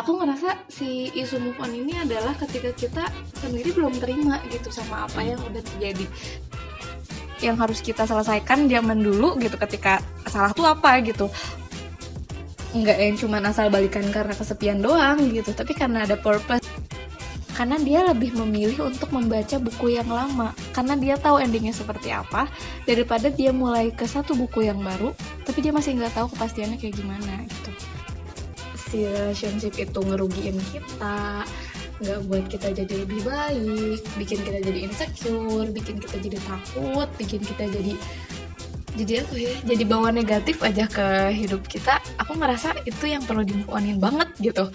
aku ngerasa si isu move on ini adalah ketika kita sendiri belum terima gitu sama apa yang udah terjadi. Yang harus kita selesaikan zaman dulu gitu ketika salah tuh apa gitu. Nggak yang cuma asal balikan karena kesepian doang gitu tapi karena ada purpose. Karena dia lebih memilih untuk membaca buku yang lama. Karena dia tahu endingnya seperti apa daripada dia mulai ke satu buku yang baru tapi dia masih nggak tahu kepastiannya kayak gimana gitu si relationship itu ngerugiin kita nggak buat kita jadi lebih baik bikin kita jadi insecure bikin kita jadi takut bikin kita jadi jadi apa ya jadi bawa negatif aja ke hidup kita aku ngerasa itu yang perlu di banget gitu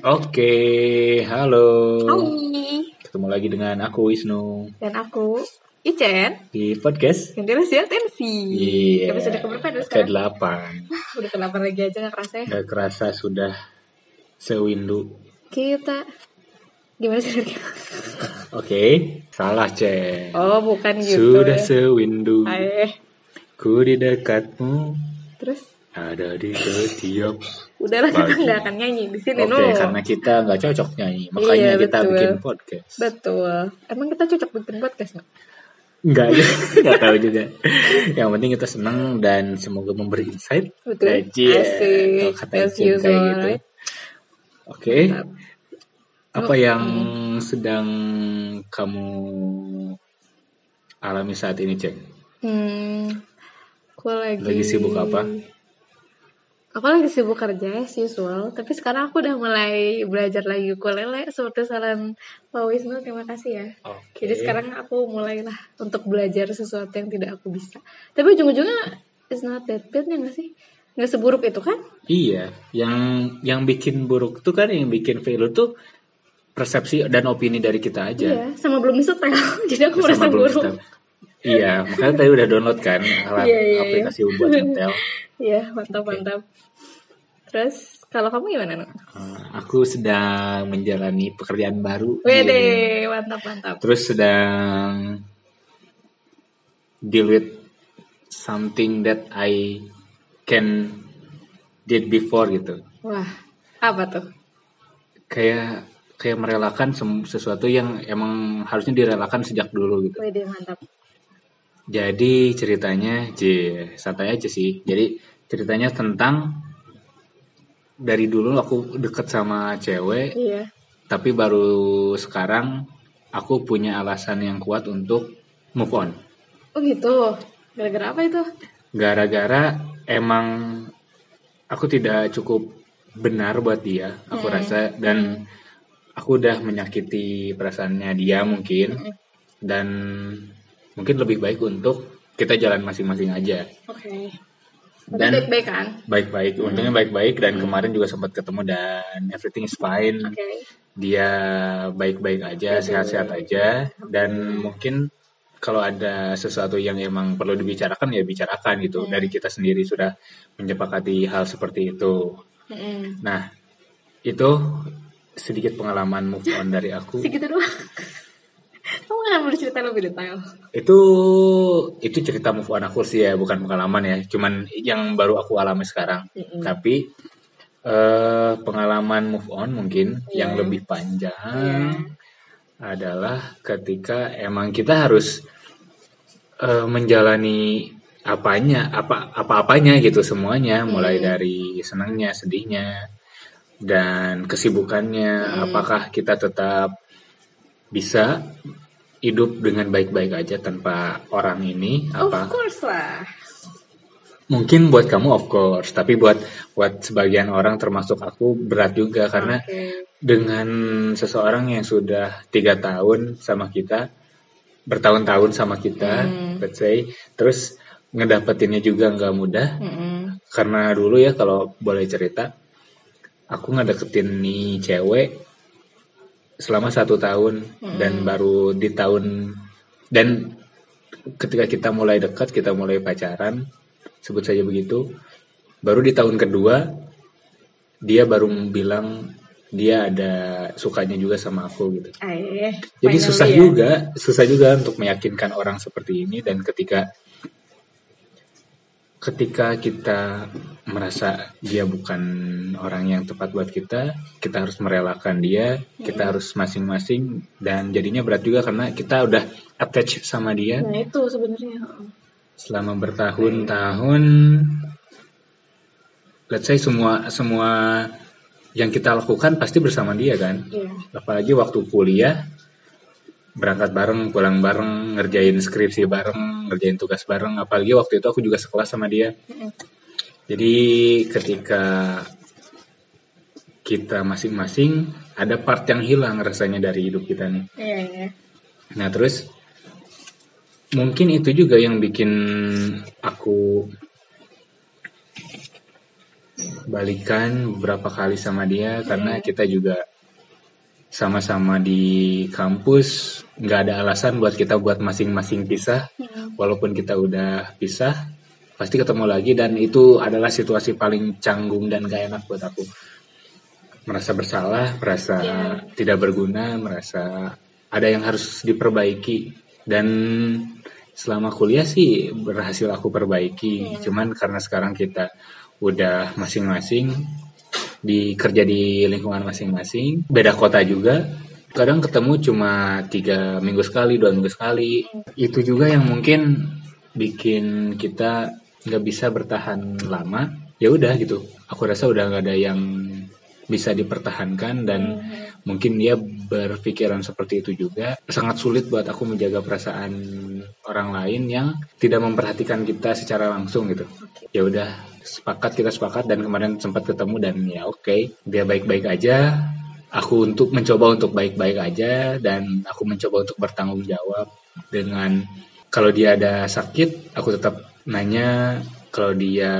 Oke, halo. Hai Ketemu lagi dengan aku Wisnu dan aku Icen di podcast. yang jelas ya tensi Iya. episode keberapa Ke sekarang delapan. udah ke delapan lagi aja nggak kerasa ya Gak kerasa sudah sewindu. kita gimana sih? Oke, salah cek. oh bukan gitu sudah sewindu. Aeh. Ku di dekatmu, terus ada di setiap. udahlah kita nggak akan nyanyi di sini Oke, no karena kita nggak cocok nyanyi, makanya Iya, kita betul. bikin podcast. betul emang kita cocok bikin podcast nggak Enggak, nggak tahu juga. Yang penting kita senang dan semoga memberi insight. betul Aji, asik kata kayak gitu. Oke, Mantap. apa yang sedang kamu alami saat ini, Cek? hmm aku lagi Lagi sibuk apa? Aku lagi sibuk kerja as usual tapi sekarang aku udah mulai belajar lagi ukulele seperti saran Pak Wisnu terima kasih ya Oke. Jadi sekarang aku mulailah untuk belajar sesuatu yang tidak aku bisa. Tapi ujung-ujungnya it's not that bad ya nggak sih? Nggak seburuk itu kan? Iya, yang yang bikin buruk tuh kan yang bikin failure tuh persepsi dan opini dari kita aja. Iya, sama belum disetel. Jadi aku merasa Sama belum buruk. setel. Iya, makanya tadi udah download kan alat Iya, iya, iya. aplikasi buat nyetel. Iya, mantap mantap. Terus kalau kamu gimana? Nuk? Uh, aku sedang menjalani pekerjaan baru. Wede, mantap mantap. Terus sedang deal with something that I can did before gitu. Wah, apa tuh? Kayak kayak merelakan sesuatu yang emang harusnya direlakan sejak dulu gitu. Wede, mantap. Jadi ceritanya, J, santai aja sih. Jadi ceritanya tentang dari dulu aku deket sama cewek, Iya. tapi baru sekarang aku punya alasan yang kuat untuk move on. Oh gitu. Gara-gara apa itu? Gara-gara emang aku tidak cukup benar buat dia, aku Hmm. rasa dan aku udah menyakiti perasaannya dia mungkin Hmm. dan mungkin lebih baik untuk kita jalan masing-masing aja. Oke. Dan- Dan baik-baik kan? Baik-baik, untungnya baik-baik dan kemarin juga sempat ketemu dan everything is fine. Oke. Dia baik-baik aja, sehat-sehat aja dan mungkin kalau ada sesuatu yang emang perlu dibicarakan ya bicarakan gitu. Hmm. Dari kita sendiri sudah menyepakati hal seperti itu. Mm-mm. Nah, itu sedikit pengalaman move on dari aku. Segitu doang. Kamu nggak boleh cerita lebih detail. Itu itu cerita move on aku sih ya, bukan pengalaman ya. Cuman yang baru aku alami sekarang. Mm-mm. Tapi eh, pengalaman move on mungkin Iya. yang lebih panjang adalah ketika emang kita harus eh, menjalani apanya, apa apa-apanya gitu semuanya, mulai Hmm. dari senangnya, sedihnya, dan kesibukannya. Hmm. Apakah kita tetap bisa hidup dengan baik-baik aja tanpa orang ini? Of Apa course lah. mungkin buat kamu of course, tapi buat buat sebagian orang termasuk aku berat juga karena Oke. dengan seseorang yang sudah tiga tahun sama kita, bertahun-tahun sama kita, Hmm. let's say, terus ngedapetinnya juga nggak mudah Mm-mm. karena dulu ya kalau boleh cerita, aku ngedeketin nih cewek selama satu tahun dan Mm-mm. baru di tahun dan ketika kita mulai dekat kita mulai pacaran sebut saja begitu baru di tahun kedua dia baru bilang dia ada sukanya juga sama aku gitu Eh, jadi susah ya. juga susah juga untuk meyakinkan orang seperti ini dan ketika ketika kita merasa dia bukan orang yang tepat buat kita, kita harus merelakan dia, kita harus masing-masing dan jadinya berat juga karena kita udah attach sama dia Nah itu sebenarnya. selama bertahun-tahun. Let's say semua semua yang kita lakukan pasti bersama dia kan. Iya. Apalagi waktu kuliah berangkat bareng, pulang bareng, ngerjain skripsi bareng, ngerjain tugas bareng. Apalagi waktu itu aku juga sekelas sama dia. Jadi ketika kita masing-masing ada part yang hilang rasanya dari hidup kita nih. Iya iya. Nah terus mungkin itu juga yang bikin aku balikan beberapa kali sama dia karena kita juga sama-sama di kampus nggak ada alasan buat kita buat masing-masing pisah Mm. walaupun kita udah pisah pasti ketemu lagi dan itu adalah situasi paling canggung dan gak enak buat aku merasa bersalah merasa Iya. tidak berguna merasa ada yang harus diperbaiki dan selama kuliah sih berhasil aku perbaiki Iya. cuman karena sekarang kita udah masing-masing di kerja di lingkungan masing-masing. Beda kota juga. Kadang ketemu cuma tiga minggu sekali dua minggu sekali. Itu juga yang mungkin bikin kita nggak bisa bertahan lama. Ya udah gitu. Aku rasa udah nggak ada yang bisa dipertahankan dan mungkin dia berpikiran seperti itu juga. Sangat sulit buat aku menjaga perasaan orang lain yang tidak memperhatikan kita secara langsung gitu. Ya udah sepakat kita sepakat dan kemarin sempat ketemu dan ya oke dia baik-baik aja aku untuk mencoba untuk baik-baik aja dan aku mencoba untuk bertanggung jawab dengan kalau dia ada sakit aku tetap nanya kalau dia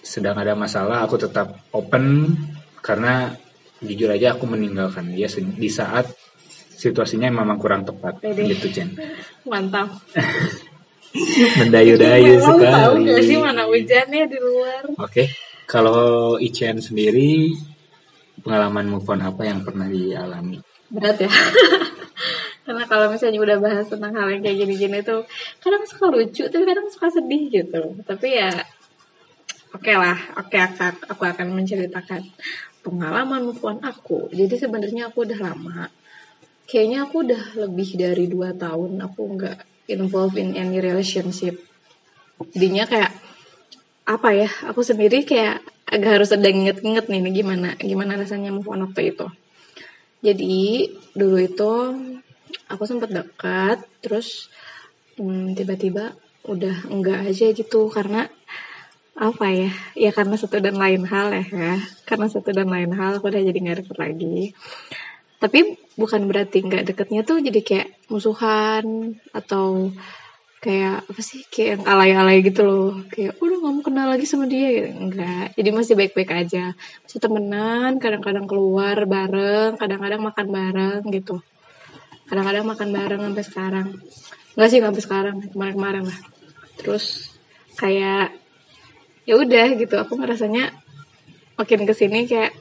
sedang ada masalah aku tetap open karena jujur aja aku meninggalkan dia di saat situasinya memang kurang tepat Pede. gitu Jen Mantap. mendayu-dayu Emang tahu sekali gak sih mana hujannya di luar? Oke, kalau Ichen sendiri pengalaman move on apa yang pernah dialami? Berat ya. Karena kalau misalnya udah bahas tentang hal yang kayak gini-gini tuh kadang suka lucu tapi kadang suka sedih gitu. Tapi ya oke lah, oke aku, aku akan menceritakan pengalaman move on aku. Jadi sebenarnya aku udah lama. Kayaknya aku udah lebih dari dua tahun aku nggak involved in any relationship. Jadinya kayak apa ya? Aku sendiri kayak agak harus ada inget-inget nih, nih gimana gimana rasanya move on waktu itu. Jadi dulu itu aku sempat dekat, terus hmm, tiba-tiba udah enggak aja gitu karena apa ya? Ya karena satu dan lain hal ya, karena satu dan lain hal aku udah jadi nggak deket lagi. Tapi bukan berarti nggak deketnya tuh jadi kayak musuhan atau kayak apa sih? Kayak yang alay-alay gitu loh. Kayak udah nggak mau kenal lagi sama dia. Gitu. enggak jadi masih baik-baik aja. Masih temenan kadang-kadang keluar bareng kadang-kadang makan bareng gitu. Kadang-kadang makan bareng sampai sekarang. Enggak sih nggak sampai sekarang. Kemarin-kemarin lah. Terus kayak ya udah gitu. Aku ngerasanya makin ke sini kayak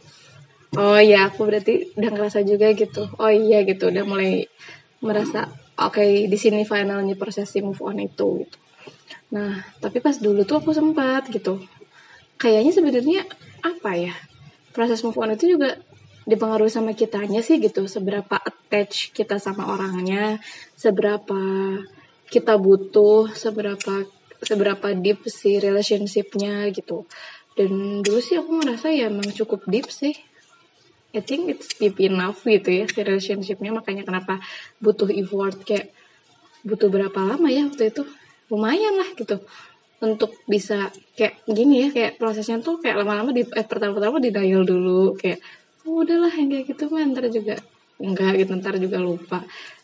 oh ya aku berarti udah ngerasa juga gitu. Oh iya gitu udah mulai merasa oke di sini finalnya proses si move on itu gitu. nah tapi pas dulu tuh aku sempat gitu. Kayaknya sebenarnya apa ya proses move on itu juga dipengaruhi sama kitanya sih gitu. Seberapa attach kita sama orangnya seberapa kita butuh seberapa seberapa deep sih relationshipnya gitu. Dan dulu sih aku ngerasa ya emang cukup deep sih I think it's deep enough gitu ya si relationshipnya. Makanya kenapa butuh effort kayak butuh berapa lama ya waktu itu? Lumayan lah gitu. Untuk bisa kayak gini ya kayak prosesnya tuh kayak lama-lama di eh, pertama-tama di dial dulu kayak oh, udahlah yang kayak gitu mah ntar juga enggak gitu. Ntar juga lupa.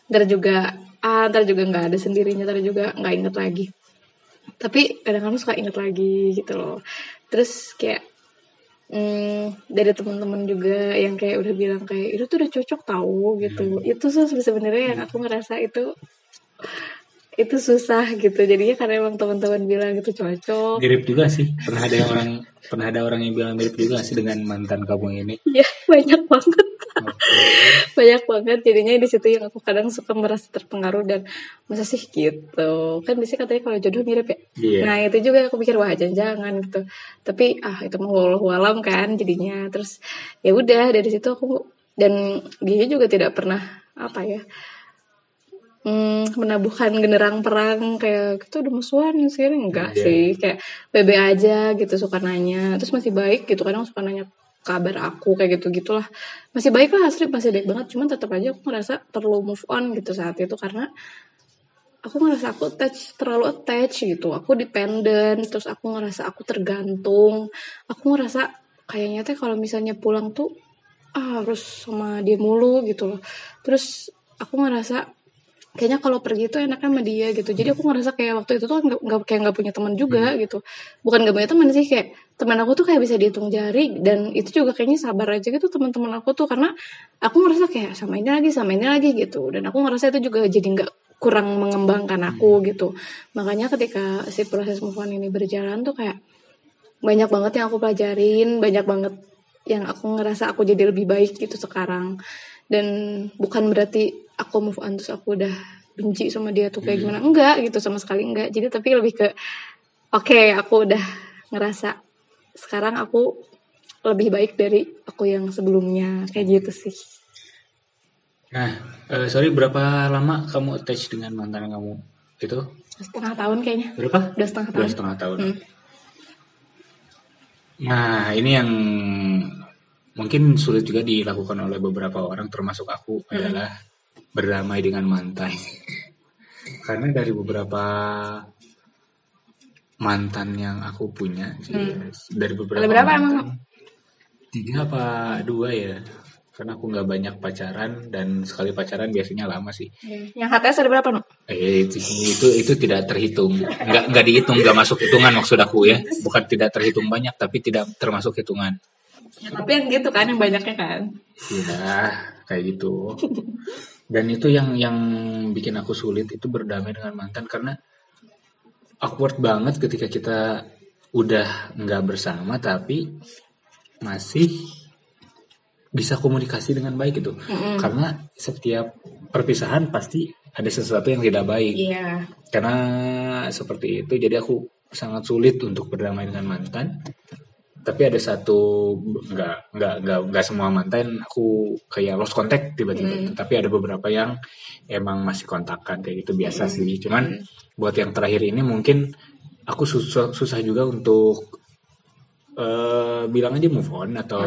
Ntar juga ah ntar juga nggak ada sendirinya ntar juga nggak inget lagi. Tapi kadang-kadang suka inget lagi gitu loh. Terus kayak hmm, dari teman-teman juga yang kayak udah bilang kayak itu tuh udah cocok tahu gitu. Itu tuh sebenarnya yang aku ngerasa itu itu susah gitu. Jadinya karena emang teman-teman bilang itu cocok. Mirip juga sih. Pernah ada orang pernah ada orang yang bilang mirip juga sih dengan mantan kamu ini. Ya banyak banget. Banyak banget jadinya di situ yang aku kadang suka merasa terpengaruh dan masa sih gitu. Kan biasanya katanya kalau jodoh mirip ya? Iya. nah itu juga aku pikir wah jangan-jangan gitu. Tapi ah itu mah wallahu alam kan jadinya. Terus ya udah dari situ aku dan dia juga tidak pernah apa ya hmm, menabuhkan genderang perang kayak kita udah musuhan sekarang. Enggak Iya. sih kayak bebe aja gitu suka nanya. Terus masih baik gitu kadang suka nanya kabar aku kayak gitu gitulah masih baik lah asli masih baik banget. Cuman tetap aja aku ngerasa perlu move on gitu saat itu karena aku ngerasa aku attach terlalu attach gitu. Aku dependent terus aku ngerasa aku tergantung. Aku ngerasa kayaknya teh kalau misalnya pulang tuh ah, harus sama dia mulu gitu loh. Terus aku ngerasa kayaknya kalau pergi tuh enaknya sama dia gitu. Jadi aku ngerasa kayak waktu itu tuh nggak kayak nggak punya teman juga gitu. Bukan nggak punya teman sih kayak teman aku tuh kayak bisa dihitung jari dan itu juga kayaknya sabar aja gitu teman-teman aku tuh. Karena aku ngerasa kayak sama ini lagi sama ini lagi gitu. Dan aku ngerasa itu juga jadi nggak kurang mengembangkan aku gitu. Makanya ketika si proses move on ini berjalan tuh kayak banyak banget yang aku pelajarin banyak banget yang aku ngerasa aku jadi lebih baik gitu sekarang dan bukan berarti aku move on terus aku udah benci sama dia tuh kayak gimana enggak gitu sama sekali enggak jadi tapi lebih ke oke aku udah ngerasa sekarang aku lebih baik dari aku yang sebelumnya kayak gitu sih Nah, eh, sorry berapa lama kamu attach dengan mantan kamu itu? setengah tahun kayaknya Berapa? udah setengah tahun setengah tahun. Hmm. Nah, ini yang mungkin sulit juga dilakukan oleh beberapa orang, termasuk aku, adalah berdamai dengan mantan. Karena dari beberapa mantan yang aku punya, dari beberapa Ada berapa mantan, emang? tiga apa dua ya? Karena aku nggak banyak pacaran dan sekali pacaran biasanya lama sih. yang HTS ada berapa? Eh, itu, itu itu tidak terhitung, nggak nggak dihitung, nggak masuk hitungan maksud aku ya. Bukan tidak terhitung banyak, tapi tidak termasuk hitungan. Ya, tapi yang gitu kan yang banyaknya kan Ya, kayak gitu. Dan itu yang yang bikin aku sulit itu berdamai dengan mantan karena awkward banget ketika kita udah nggak bersama tapi masih bisa komunikasi dengan baik gitu. Karena setiap perpisahan pasti ada sesuatu yang tidak baik. iya Karena seperti itu jadi aku sangat sulit untuk berdamai dengan mantan. Tapi ada satu nggak nggak nggak nggak semua mantan aku kayak lost contact tiba-tiba. Tapi ada beberapa yang emang masih kontakkan kayak gitu biasa sih. Cuman buat yang terakhir ini mungkin aku susah susah juga untuk eh, bilang aja move on atau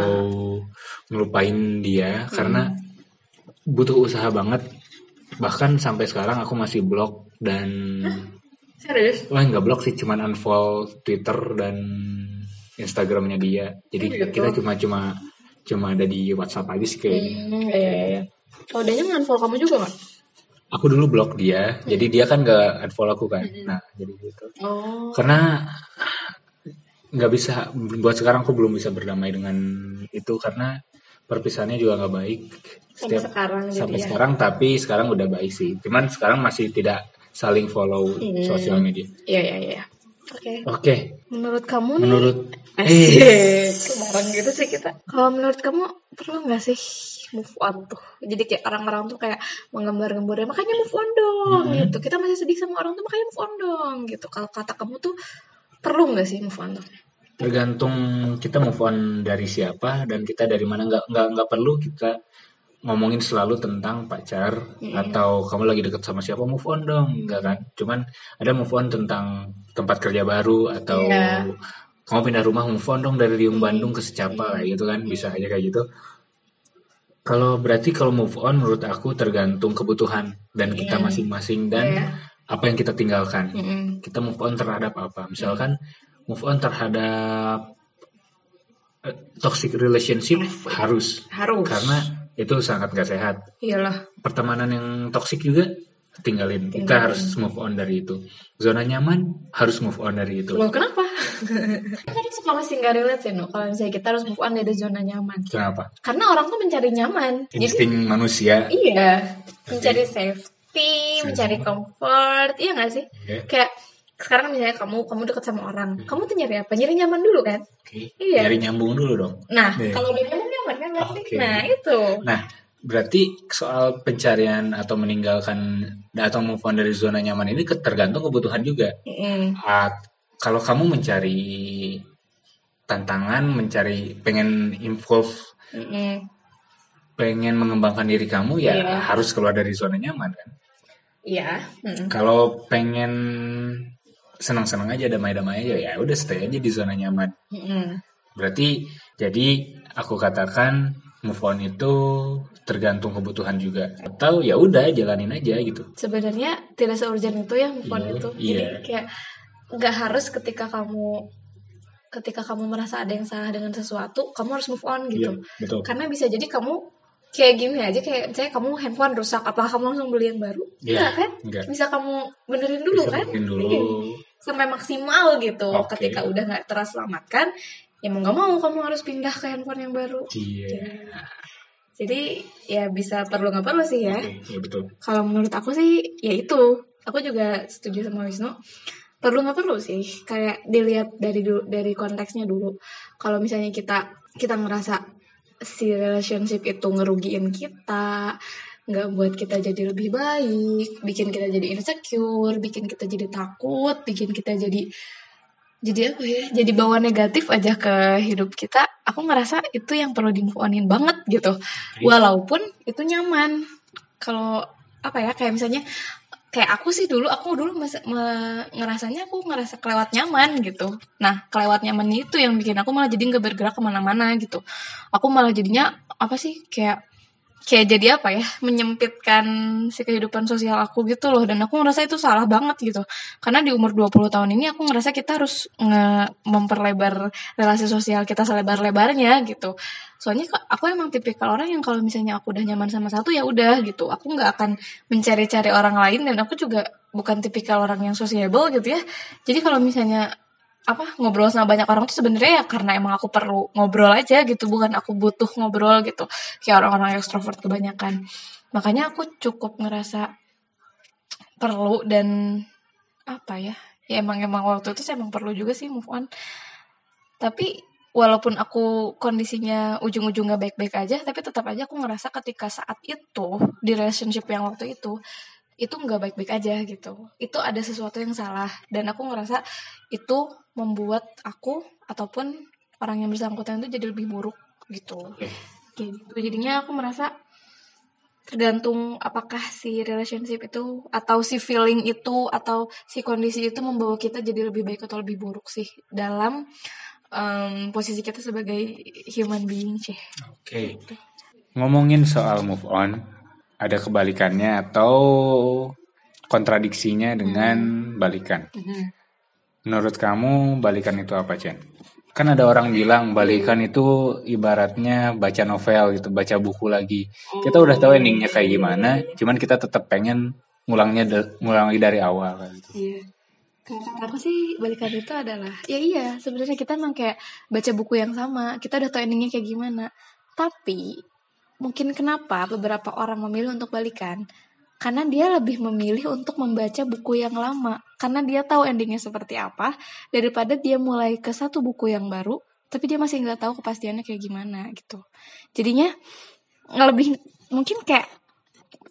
ngelupain dia karena butuh usaha banget. Bahkan sampai sekarang aku masih blok dan serius? Wah nggak blok sih, cuman unfollow Twitter dan Instagramnya dia. Jadi Oh, gitu. kita cuma cuma cuma ada di WhatsApp aja sih kayaknya. hmm, iya iya iya oh dia nge-unfollow kamu juga nggak Aku dulu blok dia, jadi dia kan nggak unfollow aku kan. Nah jadi gitu. oh Karena nggak bisa buat sekarang aku belum bisa berdamai dengan itu karena perpisahannya juga nggak baik. sampai sekarang jadi sampai ya. sekarang tapi sekarang udah baik sih. Cuman sekarang masih tidak saling follow Hmm. sosial media. iya iya iya oke Oke, menurut kamu nih menurut Asik, bareng gitu sih kita. Kalau menurut kamu perlu nggak sih move on tuh? Jadi kayak orang-orang tuh kayak menggembar-gembornya makanya move on dong gitu. Kita masih sedih sama orang tuh makanya move on dong gitu. Kalau kata kamu tuh perlu nggak sih move on tuh? tergantung kita move on dari siapa dan kita dari mana nggak nggak nggak perlu kita ngomongin selalu tentang pacar atau kamu lagi deket sama siapa move on dong enggak kan? Cuman ada move on tentang tempat kerja baru atau Iya. kamu pindah rumah move on dong dari Riung Bandung ke Secapa kayak gitu kan? Bisa aja kayak gitu. Kalau berarti kalau move on menurut aku tergantung kebutuhan dan kita masing-masing dan Iya. apa yang kita tinggalkan. Mm-mm. kita move on terhadap apa? Misalkan move on terhadap eh, toxic relationship harus. Harus. karena itu sangat gak sehat Iyalah. pertemanan yang toxic juga tinggalin kita harus move on dari itu zona nyaman harus move on dari itu Loh kenapa? kan suka masih nggak relate sih no. Kalau misalnya kita harus move on dari zona nyaman. kenapa Karena orang tuh mencari nyaman. Jadi insting manusia iya mencari safe safety, mencari comfort, iya gak sih? Oke. Kayak sekarang misalnya kamu kamu deket sama orang, kamu tuh nyari apa? Nyari nyaman dulu kan? Oke. Iya. Nyari nyambung dulu dong. Nah, Iya. kalau udah nyaman nyaman kan berarti. Oke. Nah itu. Nah, berarti soal pencarian atau meninggalkan atau move on dari zona nyaman ini tergantung kebutuhan juga. Mm, Ah, kalau kamu mencari tantangan, mencari pengen involve, mm, pengen mengembangkan diri kamu ya Iya. harus keluar dari zona nyaman kan. Iya. mm. Kalau pengen senang-senang aja, damai-damai aja ya udah stay aja di zona nyaman. Mm, Berarti jadi aku katakan move on itu tergantung kebutuhan juga. Atau ya udah jalanin aja gitu. Sebenarnya tidak seurgent itu ya move on Iya, itu. iya. Jadi kayak nggak harus ketika kamu ketika kamu merasa ada yang salah dengan sesuatu, kamu harus move on gitu. Iya, betul. Karena bisa jadi kamu kayak gini aja kayak misalnya kamu handphone rusak, apakah kamu langsung beli yang baru? Iya, Enggak kan? enggak. Bisa kamu benerin dulu Bisa kan? bikin dulu. Sampai maksimal gitu. Oke. Ketika udah nggak terselamatkan, ya mau nggak mau kamu harus pindah ke handphone yang baru. Iya. Jadi ya bisa perlu nggak perlu sih ya. Iya betul. Kalau menurut aku sih ya itu. Aku juga setuju sama Wisnu. Perlu nggak perlu sih. Kayak dilihat dari dulu dari konteksnya dulu. Kalau misalnya kita kita ngerasa si relationship itu ngerugiin kita, nggak buat kita jadi lebih baik, bikin kita jadi insecure, bikin kita jadi takut, bikin kita jadi jadi apa ya? Jadi bawa negatif aja ke hidup kita. Aku ngerasa itu yang perlu di move onin banget gitu. Walaupun itu nyaman. Kalau apa ya kayak misalnya kayak aku sih dulu aku dulu mas- me- ngerasanya aku ngerasa kelewat nyaman gitu nah kelewat nyaman itu yang bikin aku malah jadi nggak bergerak ke mana-mana gitu aku malah jadinya apa sih kayak kayak jadi apa ya menyempitkan si kehidupan sosial aku gitu loh. Dan aku ngerasa itu salah banget gitu. Karena di umur 20 tahun ini aku ngerasa kita harus nge- memperlebar relasi sosial kita selebar-lebarnya gitu. Soalnya aku emang tipikal orang yang kalau misalnya aku udah nyaman sama satu ya udah gitu. Aku nggak akan mencari-cari orang lain dan aku juga bukan tipikal orang yang sociable gitu ya. Jadi kalau misalnya apa ngobrol sama banyak orang tuh sebenarnya ya karena emang aku perlu ngobrol aja gitu bukan aku butuh ngobrol gitu. Kayak orang-orang ekstrovert kebanyakan. Makanya aku cukup ngerasa perlu dan apa ya ya emang emang waktu itu saya emang perlu juga sih move on. Tapi walaupun aku kondisinya ujung-ujung gak baik-baik aja tapi tetap aja aku ngerasa ketika saat itu di relationship yang waktu itu itu nggak baik-baik aja gitu. Itu ada sesuatu yang salah. Dan aku ngerasa itu membuat aku ataupun orang yang bersangkutan itu jadi lebih buruk gitu. Oke. kayak gitu. Jadinya aku merasa tergantung apakah si relationship itu atau si feeling itu atau si kondisi itu membawa kita jadi lebih baik atau lebih buruk sih dalam em, posisi kita sebagai human being sih. Oke. Ngomongin soal move on, ada kebalikannya atau kontradiksinya dengan balikan. Menurut kamu balikan itu apa, Chen? Kan ada orang bilang balikan itu ibaratnya baca novel gitu, baca buku lagi. Kita udah tahu endingnya kayak gimana, cuman kita tetap pengen ngulangnya ngulangi dari awal gitu. Iya. Kata aku sih balikan itu adalah ya iya sebenarnya kita emang kayak baca buku yang sama kita udah tahu endingnya kayak gimana tapi mungkin kenapa beberapa orang memilih untuk balikan? Karena dia lebih memilih untuk membaca buku yang lama. Karena dia tahu endingnya seperti apa daripada dia mulai ke satu buku yang baru tapi dia masih nggak tahu kepastiannya kayak gimana gitu. Jadinya lebih mungkin kayak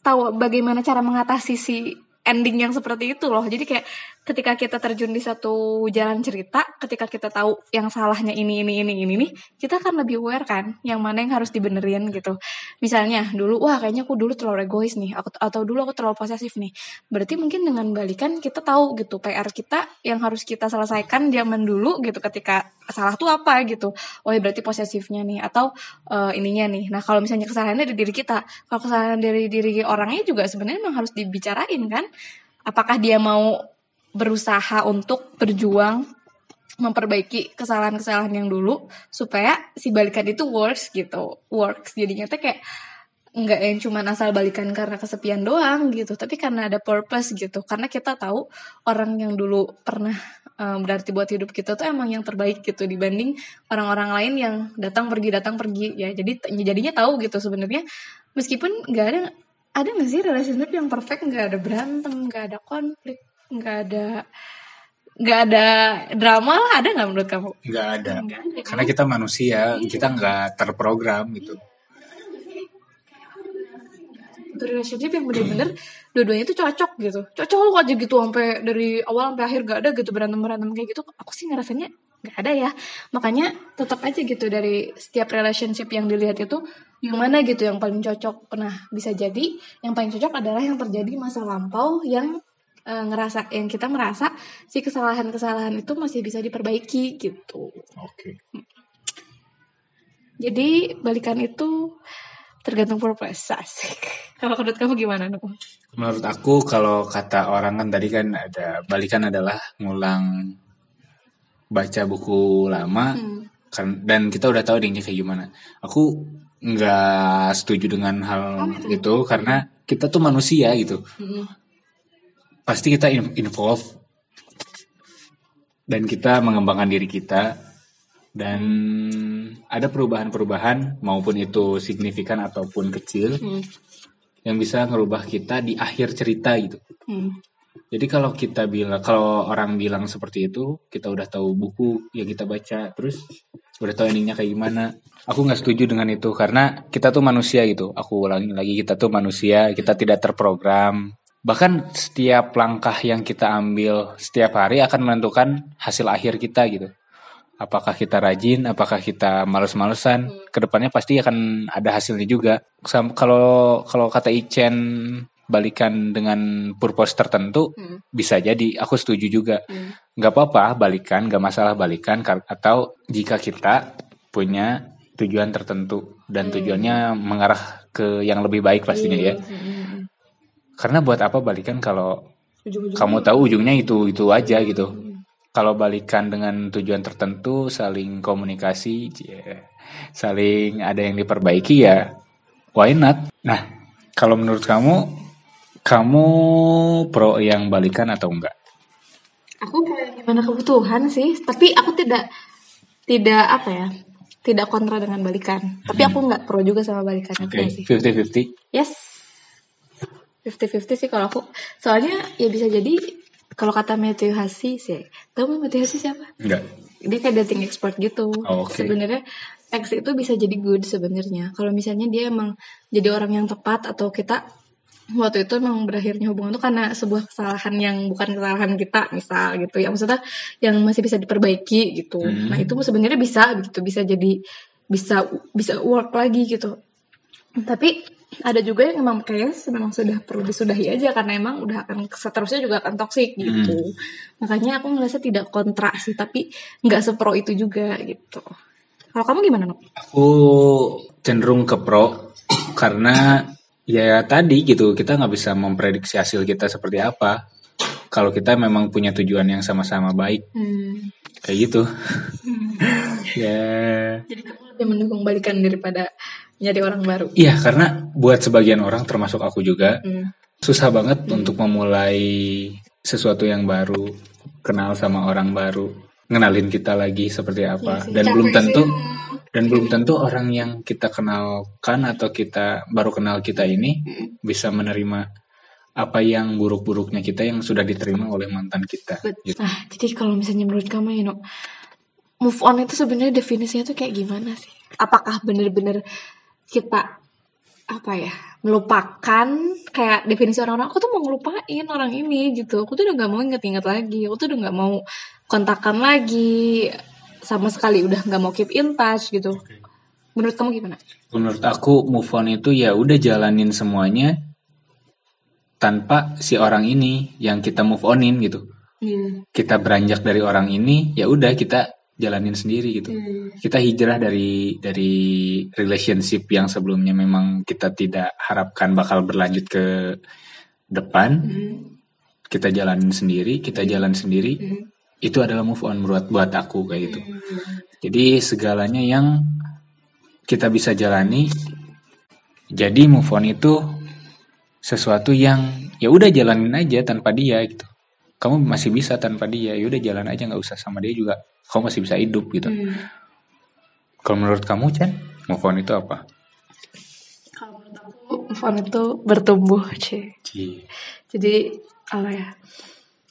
tahu bagaimana cara mengatasi si ending yang seperti itu loh. Jadi kayak ketika kita terjun di satu jalan cerita, ketika kita tahu yang salahnya ini ini ini ini nih, kita akan lebih aware kan yang mana yang harus dibenerin gitu. Misalnya dulu wah kayaknya aku dulu terlalu egois nih, aku atau dulu aku terlalu posesif nih. Berarti mungkin dengan balikan kita tahu gitu PR kita yang harus kita selesaikan zaman dulu gitu ketika salah tuh apa gitu. Oh ya berarti posesifnya nih atau eh, ininya nih. Nah, kalau misalnya kesalahannya dari diri kita, kalau kesalahan dari diri orangnya juga sebenarnya memang harus dibicarain kan. Apakah dia mau berusaha untuk berjuang memperbaiki kesalahan-kesalahan yang dulu supaya si balikan itu works gitu works jadinya tuh kayak nggak yang cuma asal balikan karena kesepian doang gitu tapi karena ada purpose gitu. Karena kita tahu orang yang dulu pernah eh, berarti buat hidup kita tuh emang yang terbaik gitu dibanding orang-orang lain yang datang pergi datang pergi. Ya jadi jadinya tahu gitu sebenarnya. Meskipun nggak ada ada nggak sih relationship yang perfect? Nggak ada berantem nggak ada konflik nggak ada nggak ada drama lah. Ada nggak menurut kamu? Nggak ada. Ada, karena kita manusia kita nggak terprogram gitu itu relationship yang bener-bener dua-duanya tuh cocok gitu. Cocok aja gitu sampai dari awal sampai akhir gak ada gitu berantem berantem kayak gitu aku sih ngerasanya nggak ada ya. Makanya tetap aja gitu dari setiap relationship yang dilihat itu yang mana gitu yang paling cocok. Nah bisa jadi yang paling cocok adalah yang terjadi masa lampau yang eh, ngerasa yang kita merasa si kesalahan-kesalahan itu masih bisa diperbaiki gitu. Oke. Jadi balikan itu tergantung purpose asik kalau menurut kamu gimana Nuk? menurut aku kalau kata orang kan tadi kan ada balikan adalah ngulang baca buku lama. Hmm. kan dan kita udah tahu dingnya kayak gimana. Aku nggak setuju dengan hal itu karena kita tuh manusia gitu. Hmm. pasti kita in- involve. Dan kita mengembangkan diri kita dan ada perubahan-perubahan maupun itu signifikan ataupun kecil Hmm. yang bisa ngerubah kita di akhir cerita gitu. Hmm. Jadi kalau kita bilang kalau orang bilang seperti itu, kita udah tahu buku yang kita baca, terus udah tahu endingnya kayak gimana. Aku nggak setuju dengan itu karena kita tuh manusia gitu. Aku ulangi lagi kita tuh manusia, kita tidak terprogram. Bahkan setiap langkah yang kita ambil setiap hari akan menentukan hasil akhir kita gitu. Apakah kita rajin, apakah kita males-malesan, ke depannya pasti akan ada hasilnya juga. Kalau kalau kata Ichen balikan dengan purpose tertentu, Hmm. bisa jadi. Aku setuju juga. Hmm. nggak apa-apa balikan. Nggak masalah balikan atau jika kita punya tujuan tertentu dan tujuannya mengarah ke yang lebih baik pastinya ya. Hmm. karena buat apa balikan kalau Ujung-ujungnya kamu tahu ujungnya itu itu aja gitu kalau balikan dengan tujuan tertentu saling komunikasi saling ada yang diperbaiki ya why not? Nah kalau menurut kamu kamu pro yang balikan atau enggak? Aku gimana kebutuhan sih tapi aku tidak tidak apa ya tidak kontra dengan balikan. Tapi aku nggak pro juga sama balikan oke Iya sih? 50-50 yes. 50-50 sih kalau aku. Soalnya ya bisa jadi kalau kata Matthew Hassi sih tahu nggak Matthew Hassi siapa enggak dia kayak dating expert gitu. Oh, oke. Sebenarnya ex itu bisa jadi good sebenarnya. Kalau misalnya dia emang jadi orang yang tepat atau kita waktu itu emang berakhirnya hubungan itu karena sebuah kesalahan yang bukan kesalahan kita misal gitu ya maksudnya yang masih bisa diperbaiki gitu. Hmm. Nah itu sebenarnya bisa gitu bisa jadi bisa bisa work lagi gitu. Tapi ada juga yang emang kayak memang sudah perlu disudahi aja karena emang udah akan seterusnya juga akan toksik gitu. Makanya aku ngerasa tidak kontra sih, tapi nggak sepro itu juga gitu. Kalau kamu gimana, Nuk? Aku cenderung ke pro karena ya tadi gitu kita nggak bisa memprediksi hasil kita seperti apa. Kalau kita memang punya tujuan yang sama-sama baik Hmm. kayak gitu. ya Jadi kamu lebih mendukung balikan daripada nyari orang baru. iya karena buat sebagian orang termasuk aku juga Hmm. susah banget untuk memulai sesuatu yang baru, kenal sama orang baru, ngenalin kita lagi seperti apa sih, dan capek belum sih. tentu dan belum tentu orang yang kita kenalkan atau kita baru kenal kita ini bisa menerima apa yang buruk-buruknya kita yang sudah diterima oleh mantan kita. Gitu. Ah, jadi kalau misalnya menurut kamu ya, Nuk, move on itu sebenarnya definisinya tuh kayak gimana sih? Apakah bener-bener kita apa ya melupakan kayak definisi orang-orang aku tuh mau ngelupain orang ini gitu aku tuh udah nggak mau inget-inget lagi aku tuh udah nggak mau kontakkan lagi sama sekali udah nggak mau keep in touch gitu menurut kamu gimana? Menurut aku move on itu ya udah jalanin semuanya tanpa si orang ini yang kita move onin gitu. Iya. Kita beranjak dari orang ini ya udah kita jalanin sendiri gitu. Kita hijrah dari dari relationship yang sebelumnya memang kita tidak harapkan bakal berlanjut ke depan. Kita jalanin sendiri, kita jalan sendiri. Itu adalah move on buat buat aku kayak gitu. Jadi segalanya yang kita bisa jalani jadi move on itu sesuatu yang ya udah jalanin aja tanpa dia gitu. Kamu masih bisa tanpa dia, ya udah jalan aja nggak usah sama dia juga. Kamu masih bisa hidup gitu. Kalau menurut kamu Chan, move on itu apa? Kalau menurut aku move on itu bertumbuh. Iya. Jadi apa ya?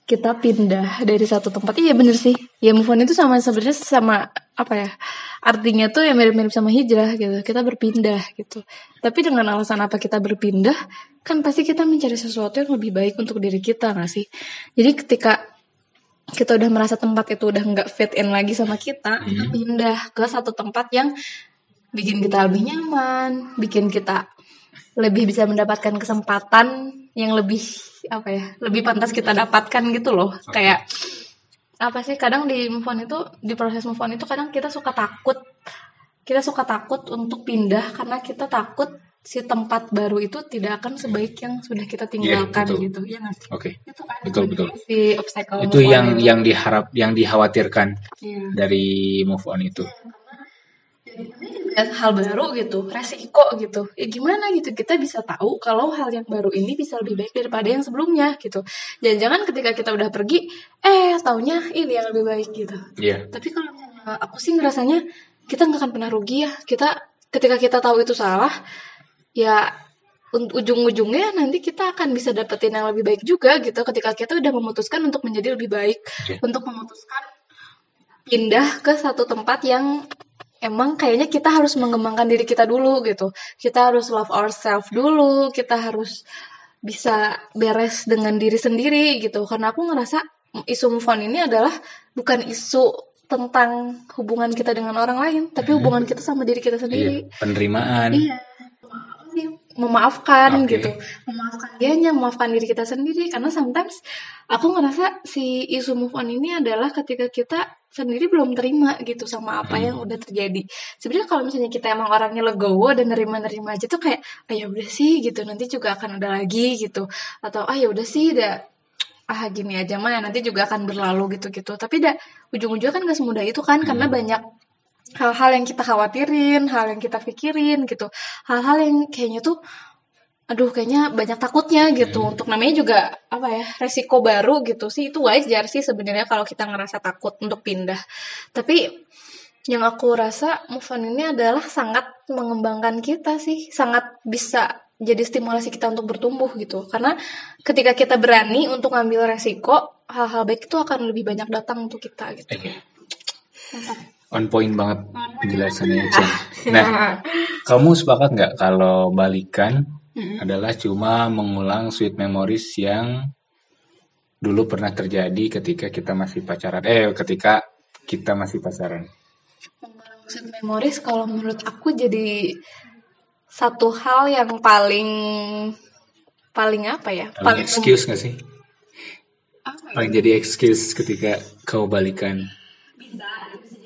Kita pindah dari satu tempat. Iya bener sih. Ya move on itu sama sebenarnya sama apa ya? Artinya tuh ya mirip-mirip sama hijrah gitu. Kita berpindah gitu. Tapi dengan alasan apa kita berpindah? Kan pasti kita mencari sesuatu yang lebih baik untuk diri kita gak sih? Jadi ketika kita udah merasa tempat itu udah nggak fit in lagi sama kita, kita pindah ke satu tempat yang bikin kita lebih nyaman, bikin kita lebih bisa mendapatkan kesempatan yang lebih apa ya, lebih pantas kita dapatkan gitu loh. Kayak apa sih kadang di move on itu di proses move on itu kadang kita suka takut kita suka takut untuk pindah karena kita takut si tempat baru itu tidak akan sebaik yang sudah kita tinggalkan betul. gitu ya nggak? Oke. itu kan Betul, betul. si obstacle Itu move on yang itu. yang diharap yang dikhawatirkan Iya. dari move on itu. Jadi juga hal baru gitu, resiko gitu. Ya gimana gitu kita bisa tahu kalau hal yang baru ini bisa lebih baik daripada yang sebelumnya gitu. Jangan-jangan ketika kita udah pergi, eh taunya ini yang lebih baik gitu. Iya. Tapi kalau misalnya aku sih ngerasanya kita nggak akan pernah rugi ya. Kita ketika kita tahu itu salah, ya un- ujung-ujungnya nanti kita akan bisa dapetin yang lebih baik juga gitu. Ketika kita udah memutuskan untuk menjadi lebih baik, Oke. untuk memutuskan pindah ke satu tempat yang emang kayaknya kita harus mengembangkan diri kita dulu gitu. Kita harus love ourselves dulu, kita harus bisa beres dengan diri sendiri gitu. Karena aku ngerasa isu move on ini adalah bukan isu tentang hubungan kita dengan orang lain, tapi hubungan kita sama diri kita Iya. sendiri. Penerimaan. Iya. Memaafkan Oke. gitu. Memaafkan dianya, memaafkan diri kita sendiri. Karena sometimes aku ngerasa si isu move on ini adalah ketika kita sendiri belum terima gitu sama apa yang udah terjadi. Sebenarnya kalau misalnya kita emang orangnya legowo dan nerima-nerima aja tuh kayak, ah ya udah sih gitu, nanti juga akan ada lagi gitu. Atau ah ya udah sih udah ah gini aja mah nanti juga akan berlalu gitu-gitu. Tapi dah ujung-ujungnya kan gak semudah itu kan karena banyak hal-hal yang kita khawatirin, hal yang kita pikirin gitu, hal-hal yang kayaknya tuh, aduh kayaknya banyak takutnya gitu. Untuk namanya juga apa ya resiko baru gitu sih itu wajar sih sebenarnya kalau kita ngerasa takut untuk pindah. Tapi yang aku rasa move on ini adalah sangat mengembangkan kita sih, sangat bisa jadi stimulasi kita untuk bertumbuh gitu. Karena ketika kita berani untuk ngambil resiko, hal-hal baik itu akan lebih banyak datang untuk kita gitu. Oke. On point banget penjelasannya Chen. Nah, kamu sepakat nggak kalau balikan adalah cuma mengulang sweet memories yang dulu pernah terjadi ketika kita masih pacaran? Eh, ketika kita masih pacaran. Mengulang memories kalau menurut aku jadi satu hal yang paling paling apa ya? Paling excuse nggak sih? apa ya? Paling jadi excuse ketika kau balikan.